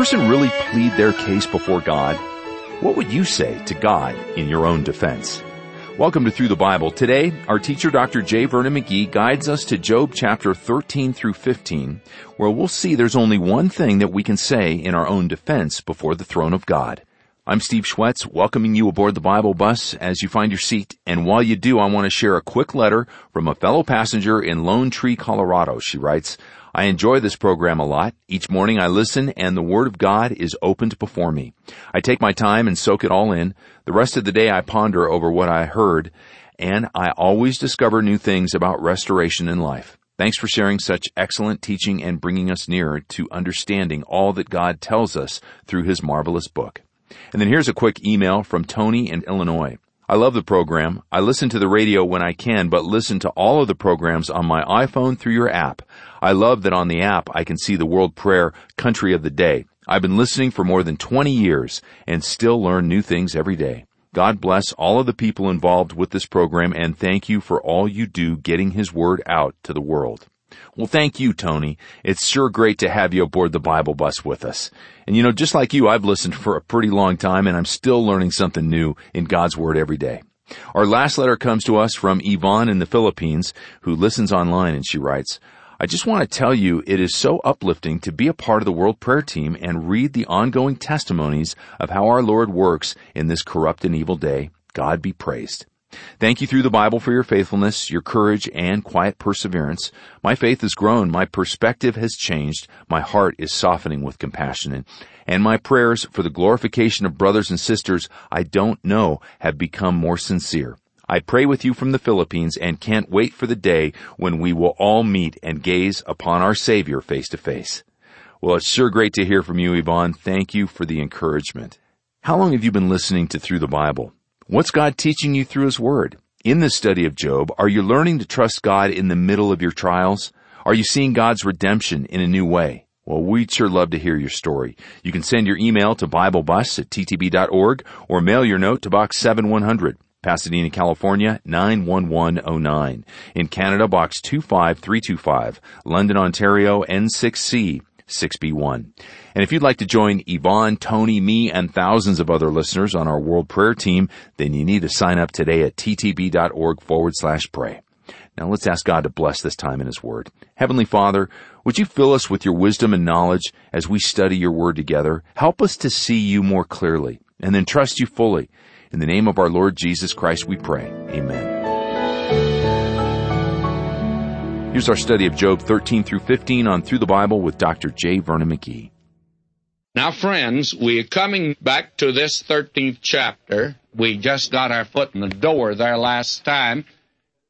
Person really plead their case before God? What would you say to God in your own defense? Welcome to Through the Bible. Today, our teacher Dr. J. Vernon McGee guides us to Job chapter 13 through 15, where we'll see there's only one thing that we can say in our own defense before the throne of God. I'm Steve Schwetz, welcoming you aboard the Bible bus as you find your seat. And while you do, I want to share a quick letter from a fellow passenger in Lone Tree, Colorado. She writes, I enjoy this program a lot. Each morning I listen and the Word of God is opened before me. I take my time and soak it all in. The rest of the day I ponder over what I heard and I always discover new things about restoration in life. Thanks for sharing such excellent teaching and bringing us nearer to understanding all that God tells us through His marvelous book. And then here's a quick email from Tony in Illinois. I love the program. I listen to the radio when I can, but listen to all of the programs on my iPhone through your app. I love that on the app I can see the world prayer country of the day. I've been listening for more than 20 years and still learn new things every day. God bless all of the people involved with this program and thank you for all you do getting His Word out to the world. Well, thank you, Tony. It's sure great to have you aboard the Bible bus with us. And you know, just like you, I've listened for a pretty long time and I'm still learning something new in God's Word every day. Our last letter comes to us from Yvonne in the Philippines, who listens online and she writes, I just want to tell you it is so uplifting to be a part of the World Prayer Team and read the ongoing testimonies of how our Lord works in this corrupt and evil day. God be praised. Thank you through the Bible for your faithfulness, your courage, and quiet perseverance. My faith has grown, my perspective has changed, my heart is softening with compassion, and my prayers for the glorification of brothers and sisters I don't know have become more sincere. I pray with you from the Philippines and can't wait for the day when we will all meet and gaze upon our Savior face to face. Well, it's sure great to hear from you, Yvonne. Thank you for the encouragement. How long have you been listening to Through the Bible? What's God teaching you through His Word? In this study of Job, are you learning to trust God in the middle of your trials? Are you seeing God's redemption in a new way? Well, we'd sure love to hear your story. You can send your email to BibleBus at ttb.org or mail your note to Box 7100, Pasadena, California 91109. In Canada, Box 25325, London, Ontario N6C 6B1. And if you'd like to join Yvonne, Tony, me, and thousands of other listeners on our World Prayer Team, then you need to sign up today at ttb.org forward slash pray. Now let's ask God to bless this time in His Word. Heavenly Father, would you fill us with your wisdom and knowledge as we study your Word together? Help us to see you more clearly and then trust you fully. In the name of our Lord Jesus Christ we pray. Amen. Here's our study of Job 13 through 15 on Through the Bible with Dr. J. Vernon McGee. Now, friends, we are coming back to this 13th chapter. We just got our foot in the door there last time.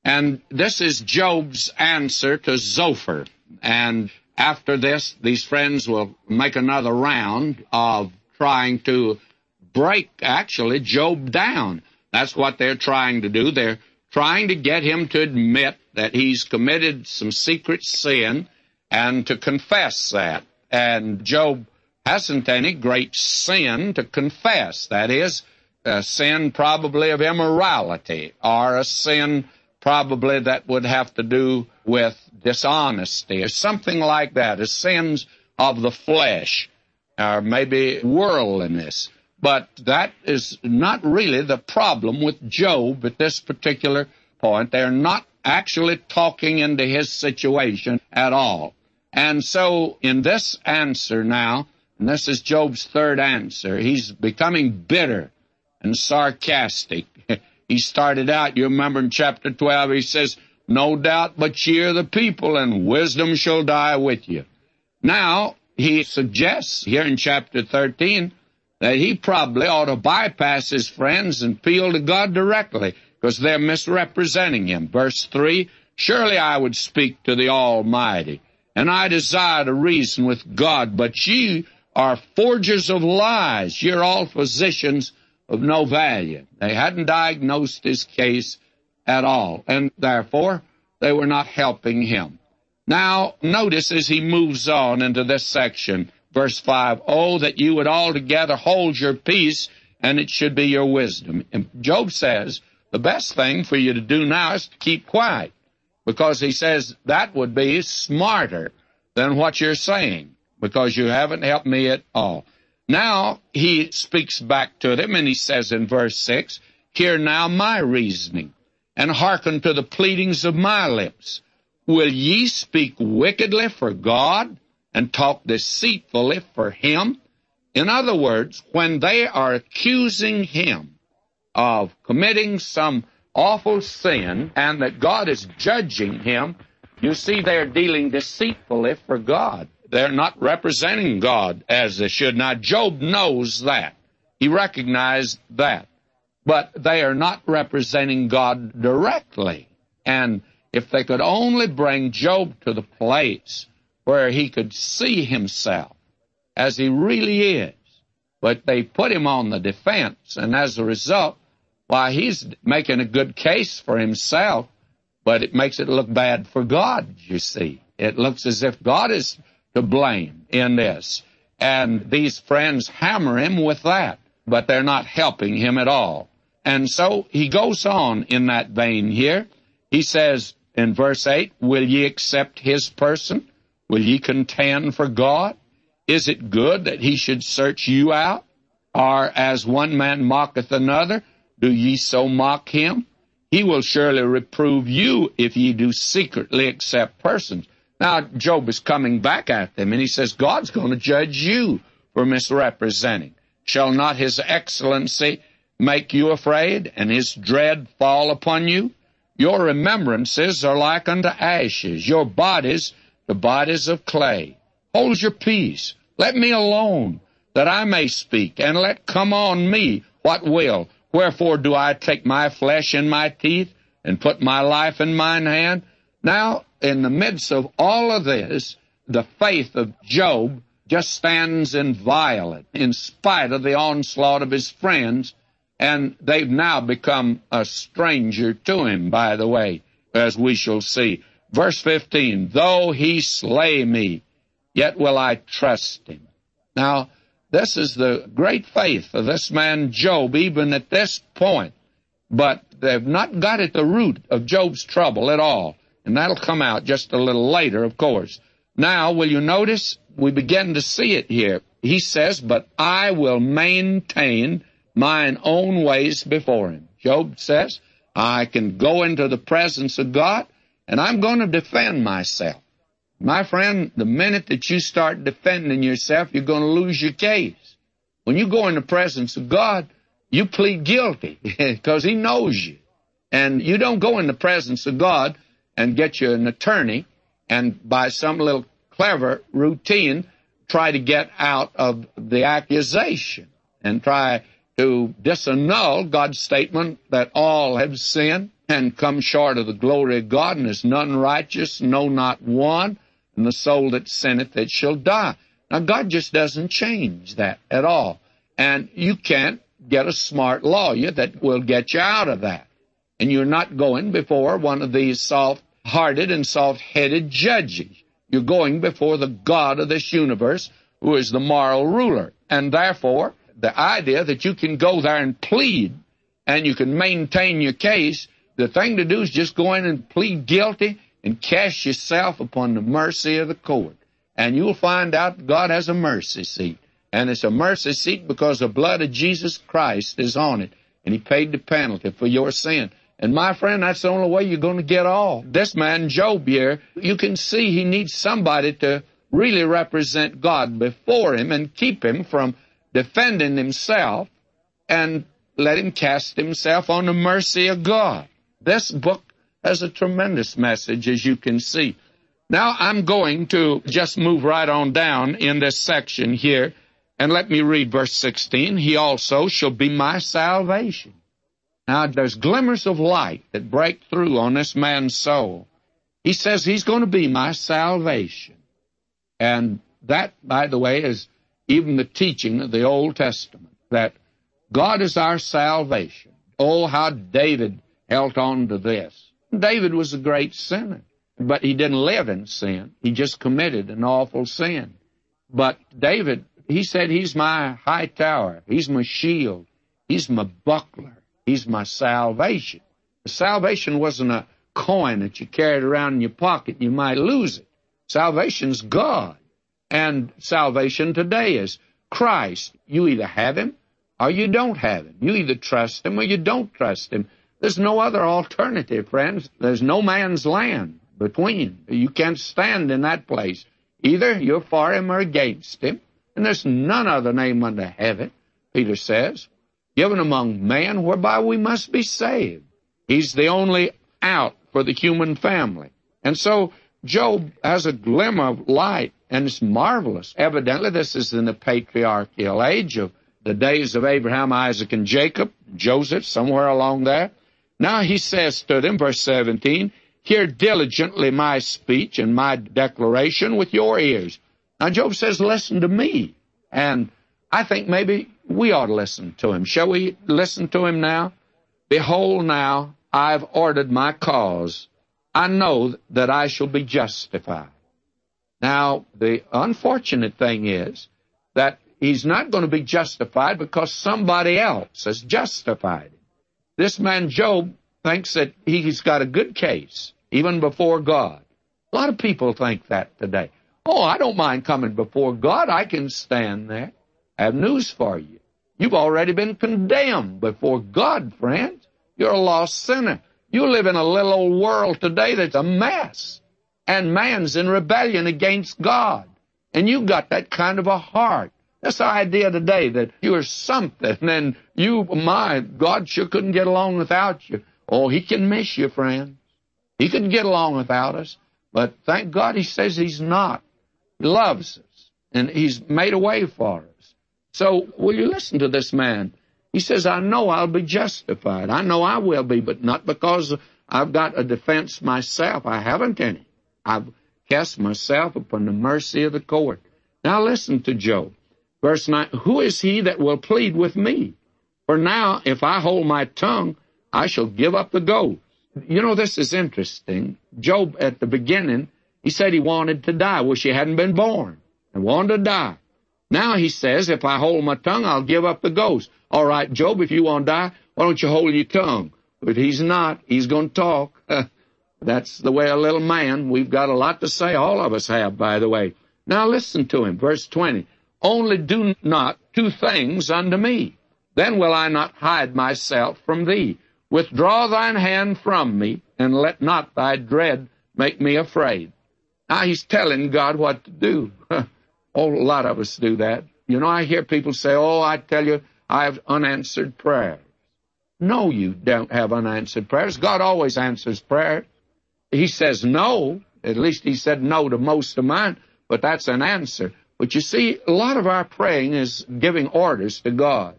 And this is Job's answer to Zophar. And after this, these friends will make another round of trying to break, actually, Job down. That's what they're trying to do. They're trying to get him to admit that he's committed some secret sin and to confess that. And Job hasn't any great sin to confess. That is, a sin probably of immorality or a sin probably that would have to do with dishonesty or something like that, as sins of the flesh or maybe worldliness. But that is not really the problem with Job at this particular point. They're not actually talking into his situation at all. And so in this answer now, and this is Job's third answer, he's becoming bitter and sarcastic. he started out, you remember in chapter 12, he says, No doubt but are the people, and wisdom shall die with you. Now, he suggests here in chapter 13 that he probably ought to bypass his friends and appeal to God directly because they're misrepresenting him. Verse 3 Surely I would speak to the Almighty, and I desire to reason with God, but ye are forgers of lies. You're all physicians of no value. They hadn't diagnosed his case at all, and therefore they were not helping him. Now, notice as he moves on into this section, verse 5, Oh, that you would altogether hold your peace, and it should be your wisdom. And Job says, the best thing for you to do now is to keep quiet, because he says that would be smarter than what you're saying. because you haven't helped me at all. Now he speaks back to them and he says in verse 6, Hear now my reasoning, and hearken to the pleadings of my lips. Will ye speak wickedly for God, and talk deceitfully for him? In other words, when they are accusing him of committing some awful sin and that God is judging him, you see they're dealing deceitfully for God. They're not representing God as they should. Now, Job knows that. He recognized that. But they are not representing God directly. And if they could only bring Job to the place where he could see himself as he really is, but they put him on the defense, and as a result, why, he's making a good case for himself, but it makes it look bad for God, you see. It looks as if God is to blame in this. And these friends hammer him with that, but they're not helping him at all. And so he goes on in that vein here. He says in verse 8, Will ye accept his person? Will ye contend for God? Is it good that he should search you out? Or as one man mocketh another, do ye so mock him? He will surely reprove you if ye do secretly accept persons. Now, Job is coming back at them, and he says, God's going to judge you for misrepresenting. Shall not his excellency make you afraid, and his dread fall upon you? Your remembrances are like unto ashes, your bodies the bodies of clay. Hold your peace. Let me alone, that I may speak, and let come on me what will. Wherefore do I take my flesh in my teeth and put my life in mine hand? Now, in the midst of all of this, the faith of Job just stands inviolate in spite of the onslaught of his friends, and they've now become a stranger to him, by the way, as we shall see. Verse 15, though he slay me, yet will I trust him. Now, this is the great faith of this man Job, even at this point. But they've not got at the root of Job's trouble at all. And that'll come out just a little later, of course. Now, will you notice? We begin to see it here. He says, But I will maintain mine own ways before him. Job says, I can go into the presence of God, and I'm going to defend myself. My friend, the minute that you start defending yourself, you're going to lose your case. When you go in the presence of God, you plead guilty because He knows you. And you don't go in the presence of God and get you an attorney and by some little clever routine try to get out of the accusation and try to disannul God's statement that all have sinned and come short of the glory of God and is none righteous, no not one and the soul that sinneth it shall die. Now, God just doesn't change that at all. And you can't get a smart lawyer that will get you out of that. And you're not going before one of these soft-hearted and soft-headed judges. You're going before the God of this universe who is the moral ruler. And therefore, the idea that you can go there and plead and you can maintain your case, the thing to do is just go in and plead guilty and cast yourself upon the mercy of the court. And you'll find out God has a mercy seat. And it's a mercy seat because the blood of Jesus Christ is on it. And He paid the penalty for your sin. And my friend, that's the only way you're going to get off. This man, Job here, you can see he needs somebody to really represent God before him and keep him from defending himself and let him cast himself on the mercy of God. This book has a tremendous message, as you can see. Now I'm going to just move right on down in this section here, and let me read verse 16. He also shall be my salvation. Now there's glimmers of light that break through on this man's soul. He says he's going to be my salvation. And that, by the way, is even the teaching of the Old Testament, that God is our salvation. Oh, how David held on to this. David was a great sinner, but he didn't live in sin. He just committed an awful sin. But David, he said, He's my high tower. He's my shield. He's my buckler. He's my salvation. Salvation wasn't a coin that you carried around in your pocket you might lose it. Salvation's God. And salvation today is Christ. You either have Him or you don't have Him. You either trust Him or you don't trust Him. There's no other alternative, friends. There's no man's land between. You can't stand in that place. Either you're for Him or against Him. And there's none other name under heaven, Peter says, given among men whereby we must be saved. He's the only out for the human family. And so Job has a glimmer of light, and it's marvelous. Evidently, this is in the patriarchal age of the days of Abraham, Isaac, and Jacob, Joseph, somewhere along there. Now he says to them, verse 17, Hear diligently my speech and my declaration with your ears. Now Job says, Listen to me. And I think maybe we ought to listen to him. Shall we listen to him now? Behold, now I've ordered my cause I know that I shall be justified. Now, the unfortunate thing is that he's not going to be justified because somebody else has justified him. This man, Job, thinks that he's got a good case, even before God. A lot of people think that today. Oh, I don't mind coming before God. I can stand there. I have news for you. You've already been condemned before God, friends. You're a lost sinner. You live in a little old world today that's a mess. And man's in rebellion against God. And you've got that kind of a heart. The idea today that you're something and you, my, God sure couldn't get along without you. Oh, he can miss you, friends. He could get along without us. But thank God he says he's not. He loves us. And he's made a way for us. So will you listen to this man? He says, I know I'll be justified. I know I will be, but not because I've got a defense myself. I haven't any. I've cast myself upon the mercy of the court. Now listen to Job. Verse 9, Who is he that will plead with me? For now, if I hold my tongue, I shall give up the ghost. You know, this is interesting. Job, at the beginning, he said he wanted to die, wish he hadn't been born, and wanted to die. Now he says, if I hold my tongue, I'll give up the ghost. All right, Job, if you want to die, why don't you hold your tongue? But he's not. He's going to talk. That's the way a little man. We've got a lot to say. All of us have, by the way. Now listen to him. Verse 20. Only do not two things unto me. Then will I not hide myself from thee. Withdraw thine hand from me, and let not thy dread make me afraid. Now he's telling God what to do. oh, a lot of us do that. You know, I hear people say, oh, I tell you, I have unanswered prayers. No, you don't have unanswered prayers. God always answers prayer. He says no. At least he said no to most of mine, but that's an answer. But you see, a lot of our praying is giving orders to God.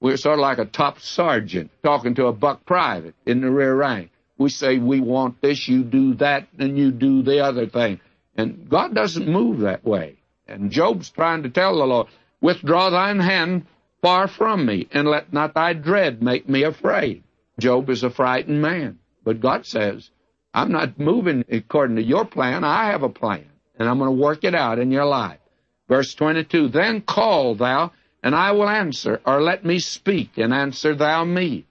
We're sort of like a top sergeant talking to a buck private in the rear rank. We say, we want this, you do that, and you do the other thing. And God doesn't move that way. And Job's trying to tell the Lord, withdraw thine hand far from me, and let not thy dread make me afraid. Job is a frightened man. But God says, I'm not moving according to your plan. I have a plan, and I'm going to work it out in your life. Verse 22, Then call thou, and I will answer, or let me speak, and answer thou me.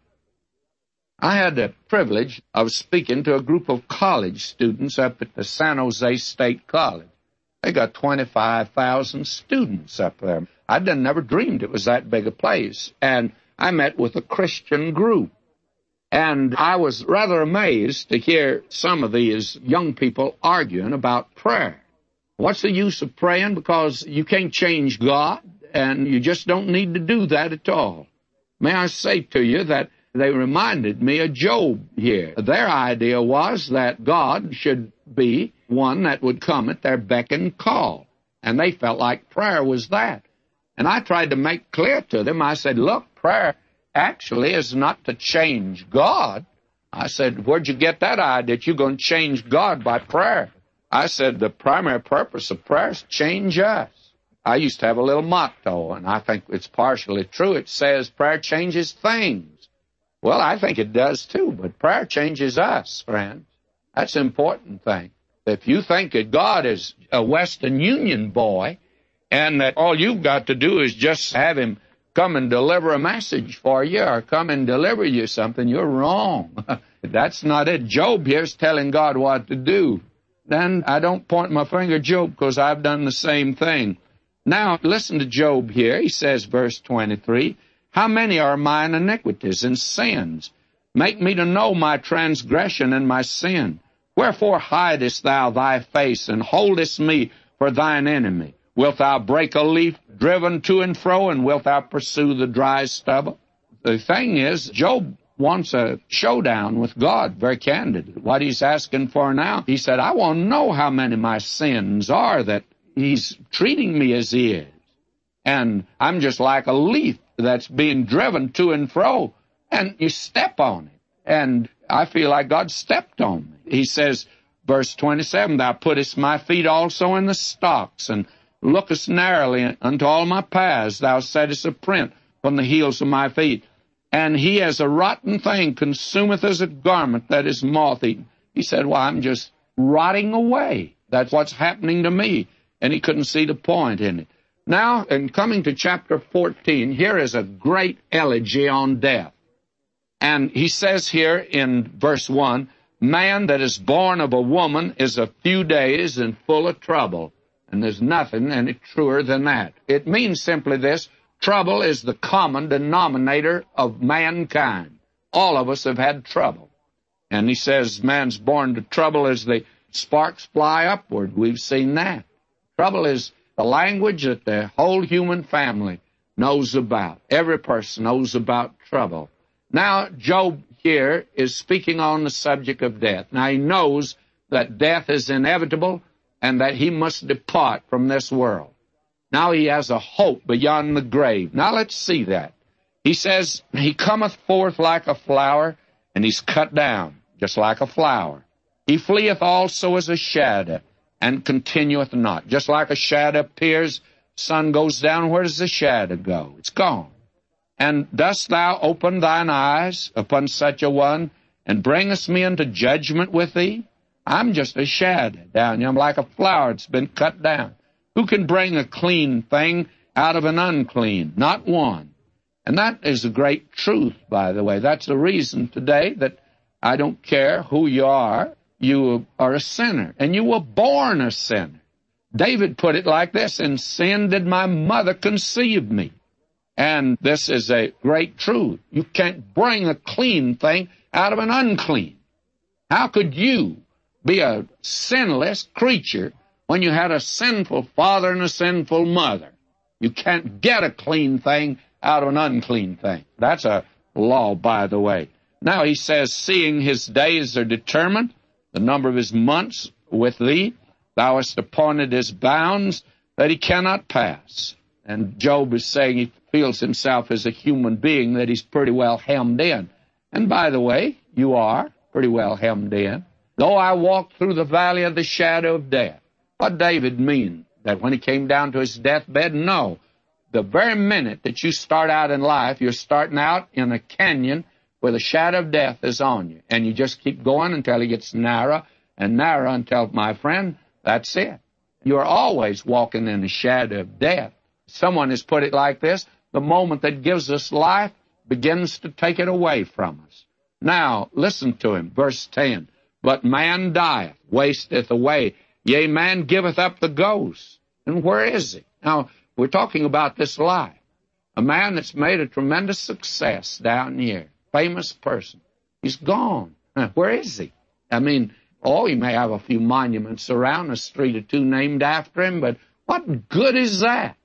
I had the privilege of speaking to a group of college students up at the San Jose State College. They got 25,000 students up there. I'd never dreamed it was that big a place. And I met with a Christian group. And I was rather amazed to hear some of these young people arguing about prayer. What's the use of praying? Because you can't change God, and you just don't need to do that at all. May I say to you that they reminded me of Job here. Their idea was that God should be one that would come at their beck and call. And they felt like prayer was that. And I tried to make clear to them, I said, look, prayer actually is not to change God. I said, where'd you get that idea that you're going to change God by prayer? I said, the primary purpose of prayer is change us. I used to have a little motto, and I think it's partially true. It says prayer changes things. Well, I think it does too, but prayer changes us, friends. That's an important thing. If you think that God is a Western Union boy and that all you've got to do is just have him come and deliver a message for you or come and deliver you something, you're wrong. That's not it. Job here's telling God what to do. then I don't point my finger at Job because I've done the same thing. Now, listen to Job here. He says, verse 23, How many are mine iniquities and sins? Make me to know my transgression and my sin. Wherefore hidest thou thy face and holdest me for thine enemy? Wilt thou break a leaf driven to and fro, and wilt thou pursue the dry stubble? The thing is, Job wants a showdown with God, very candid. What he's asking for now, he said, I want to know how many my sins are that he's treating me as he is. And I'm just like a leaf that's being driven to and fro, and you step on it. And I feel like God stepped on me. He says, verse 27, Thou puttest my feet also in the stocks, and lookest narrowly unto all my paths. Thou settest a print on the heels of my feet. And he as a rotten thing consumeth as a garment that is moth-eaten. He said, Well, I'm just rotting away. That's what's happening to me. And he couldn't see the point in it. Now, in coming to chapter 14, here is a great elegy on death. And he says here in verse 1, Man that is born of a woman is a few days and full of trouble. And there's nothing any truer than that. It means simply this, trouble is the common denominator of mankind. All of us have had trouble. And he says man's born to trouble as the sparks fly upward. We've seen that. Trouble is the language that the whole human family knows about. Every person knows about trouble. Now, Job here is speaking on the subject of death. Now, he knows that death is inevitable and that he must depart from this world. Now he has a hope beyond the grave. Now let's see that. He says, He cometh forth like a flower, and he's cut down, just like a flower. He fleeth also as a shadow, and continueth not. Just like a shadow appears, sun goes down, where does the shadow go? It's gone. And dost thou open thine eyes upon such a one, and bringest me into judgment with thee? I'm just a shadow down here. I'm like a flower that's been cut down. Who can bring a clean thing out of an unclean? Not one. And that is a great truth, by the way. That's the reason today that I don't care who you are, you are a sinner. And you were born a sinner. David put it like this In sin did my mother conceive me. And this is a great truth. You can't bring a clean thing out of an unclean. How could you be a sinless creature when you had a sinful father and a sinful mother? You can't get a clean thing out of an unclean thing. That's a law, by the way. Now he says, seeing his days are determined, the number of his months with thee, thou hast appointed his bounds that he cannot pass. And Job is saying he feels himself as a human being that he's pretty well hemmed in. And by the way, you are pretty well hemmed in. Though I walk through the valley of the shadow of death. What David mean? That when he came down to his deathbed? No. The very minute that you start out in life, you're starting out in a canyon where the shadow of death is on you. And you just keep going until it gets narrow and narrow until, my friend, that's it. You're always walking in the shadow of death. Someone has put it like this the moment that gives us life begins to take it away from us. Now, listen to him, verse 10. But man dieth, wasteth away. Yea, man giveth up the ghost. And where is he? Now, we're talking about this life. A man that's made a tremendous success down here, famous person. He's gone. Where is he? I mean, oh, he may have a few monuments around, a street or two named after him, but what good is that?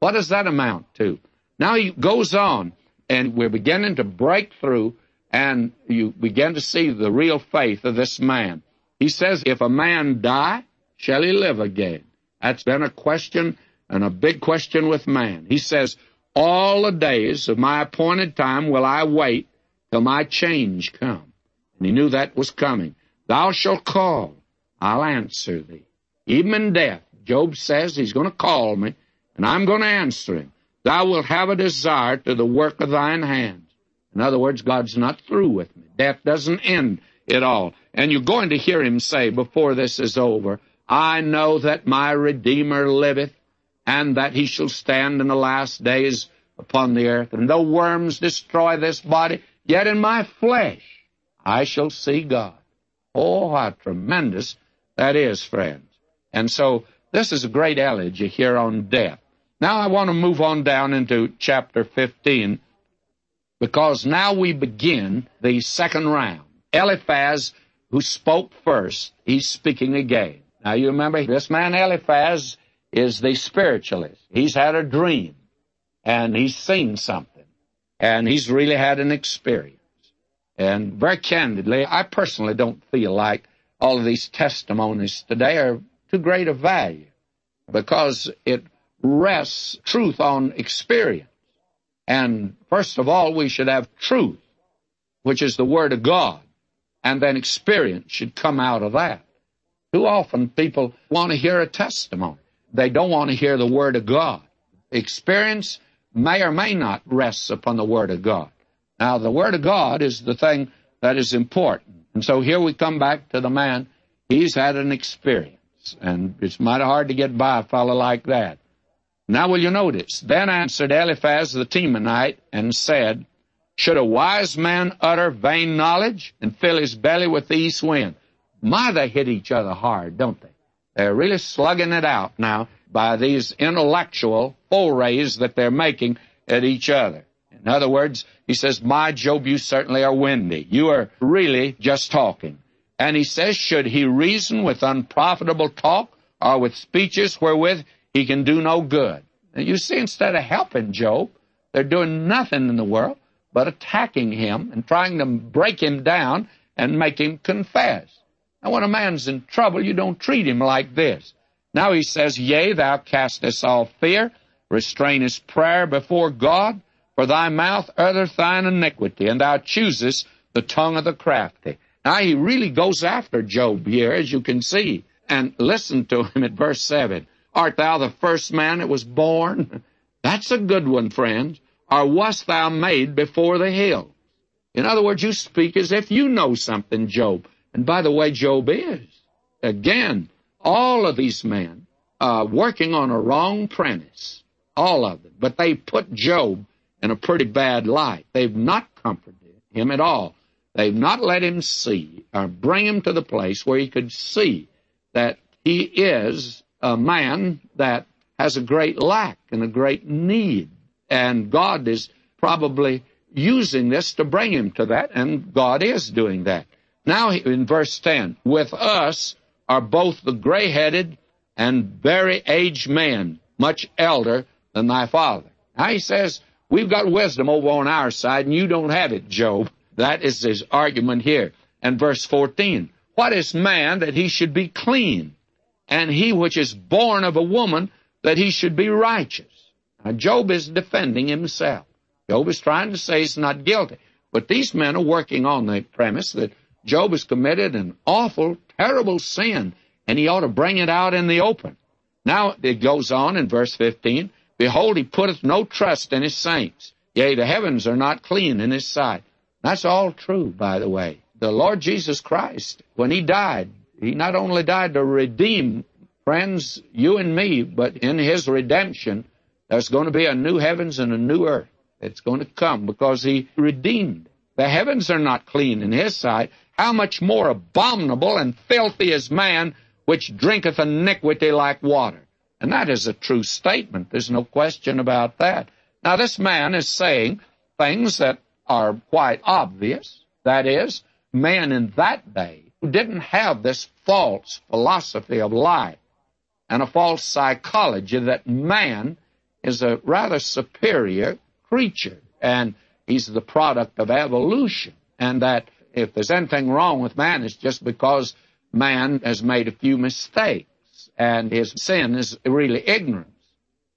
What does that amount to? Now he goes on, and we're beginning to break through, and you begin to see the real faith of this man. He says, If a man die, shall he live again? That's been a question and a big question with man. He says, All the days of my appointed time will I wait till my change come. And he knew that was coming. Thou shalt call, I'll answer thee. Even in death, Job says he's going to call me, and I'm going to answer him. Thou wilt have a desire to the work of thine hands. In other words, God's not through with me. Death doesn't end it all. And you're going to hear him say before this is over, I know that my Redeemer liveth, and that he shall stand in the last days upon the earth. And though worms destroy this body, yet in my flesh I shall see God. Oh, how tremendous That is, friends. And so this is a great elegy here on death. Now I want to move on down into chapter 15 because now we begin the second round. Eliphaz, who spoke first, he's speaking again. Now you remember this man Eliphaz is the spiritualist. He's had a dream and he's seen something and he's really had an experience. And very candidly, I personally don't feel like all of these testimonies today are too great a value because it rests truth on experience. And first of all, we should have truth, which is the Word of God. And then experience should come out of that. Too often people want to hear a testimony. They don't want to hear the Word of God. Experience may or may not rest upon the Word of God. Now, the Word of God is the thing that is important. And so here we come back to the man. He's had an experience. And it's mighty hard to get by a fellow like that. Now will you notice? Then answered Eliphaz the Temanite and said, Should a wise man utter vain knowledge and fill his belly with the east wind? My, they hit each other hard, don't they? They're really slugging it out now by these intellectual forays that they're making at each other. In other words, he says, My Job, you certainly are windy. You are really just talking. And he says, Should he reason with unprofitable talk or with speeches wherewith he can do no good? And you see, instead of helping Job, they're doing nothing in the world but attacking him and trying to break him down and make him confess. Now, when a man's in trouble, you don't treat him like this. Now he says, Yea, thou castest all fear, restrainest prayer before God, for thy mouth uttereth thine iniquity, and thou choosest the tongue of the crafty. Now he really goes after Job here, as you can see. And listen to him at verse 7. Art thou the first man that was born? That's a good one, friends. Or wast thou made before the hill? In other words, you speak as if you know something, Job. And by the way, Job is. Again, all of these men are working on a wrong premise. All of them. But they put Job in a pretty bad light. They've not comforted him at all. They've not let him see or bring him to the place where he could see that he is a man that has a great lack and a great need. And God is probably using this to bring him to that, and God is doing that. Now, in verse 10, with us are both the gray headed and very aged men, much elder than thy father. Now, he says, We've got wisdom over on our side, and you don't have it, Job. That is his argument here. And verse 14, What is man that he should be clean? And he which is born of a woman that he should be righteous. Now, Job is defending himself. Job is trying to say he's not guilty. But these men are working on the premise that Job has committed an awful, terrible sin, and he ought to bring it out in the open. Now it goes on in verse 15 Behold, he putteth no trust in his saints. Yea, the heavens are not clean in his sight. That's all true, by the way. The Lord Jesus Christ, when he died, he not only died to redeem friends, you and me, but in his redemption, there's going to be a new heavens and a new earth. It's going to come because he redeemed. The heavens are not clean in his sight. How much more abominable and filthy is man which drinketh iniquity like water? And that is a true statement. There's no question about that. Now, this man is saying things that are quite obvious. That is, men in that day didn't have this false philosophy of life and a false psychology that man is a rather superior creature and he's the product of evolution and that if there's anything wrong with man, it's just because man has made a few mistakes and his sin is really ignorance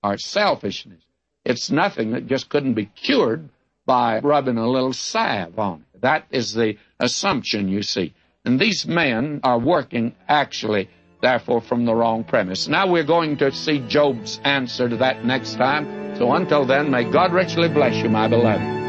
or selfishness. It's nothing that just couldn't be cured by rubbing a little salve on it. That is the assumption, you see. And these men are working actually, therefore, from the wrong premise. Now we're going to see Job's answer to that next time. So until then, may God richly bless you, my beloved.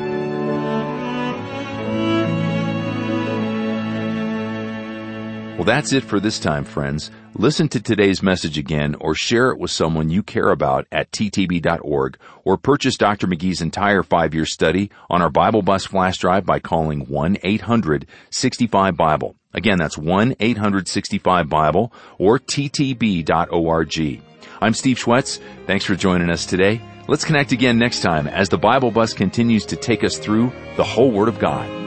Well, that's it for this time, friends. Listen to today's message again or share it with someone you care about at ttb.org or purchase Dr. McGee's entire five-year study on our Bible Bus flash drive by calling 1-800-65-BIBLE. Again, that's 1-865-BIBLE or ttb.org. I'm Steve Schwetz. Thanks for joining us today. Let's connect again next time as the Bible bus continues to take us through the whole Word of God.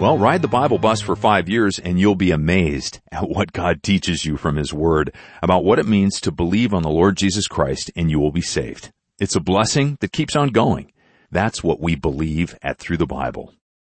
Well, ride the Bible bus for five years and you'll be amazed at what God teaches you from His Word about what it means to believe on the Lord Jesus Christ and you will be saved. It's a blessing that keeps on going. That's what we believe at Through the Bible.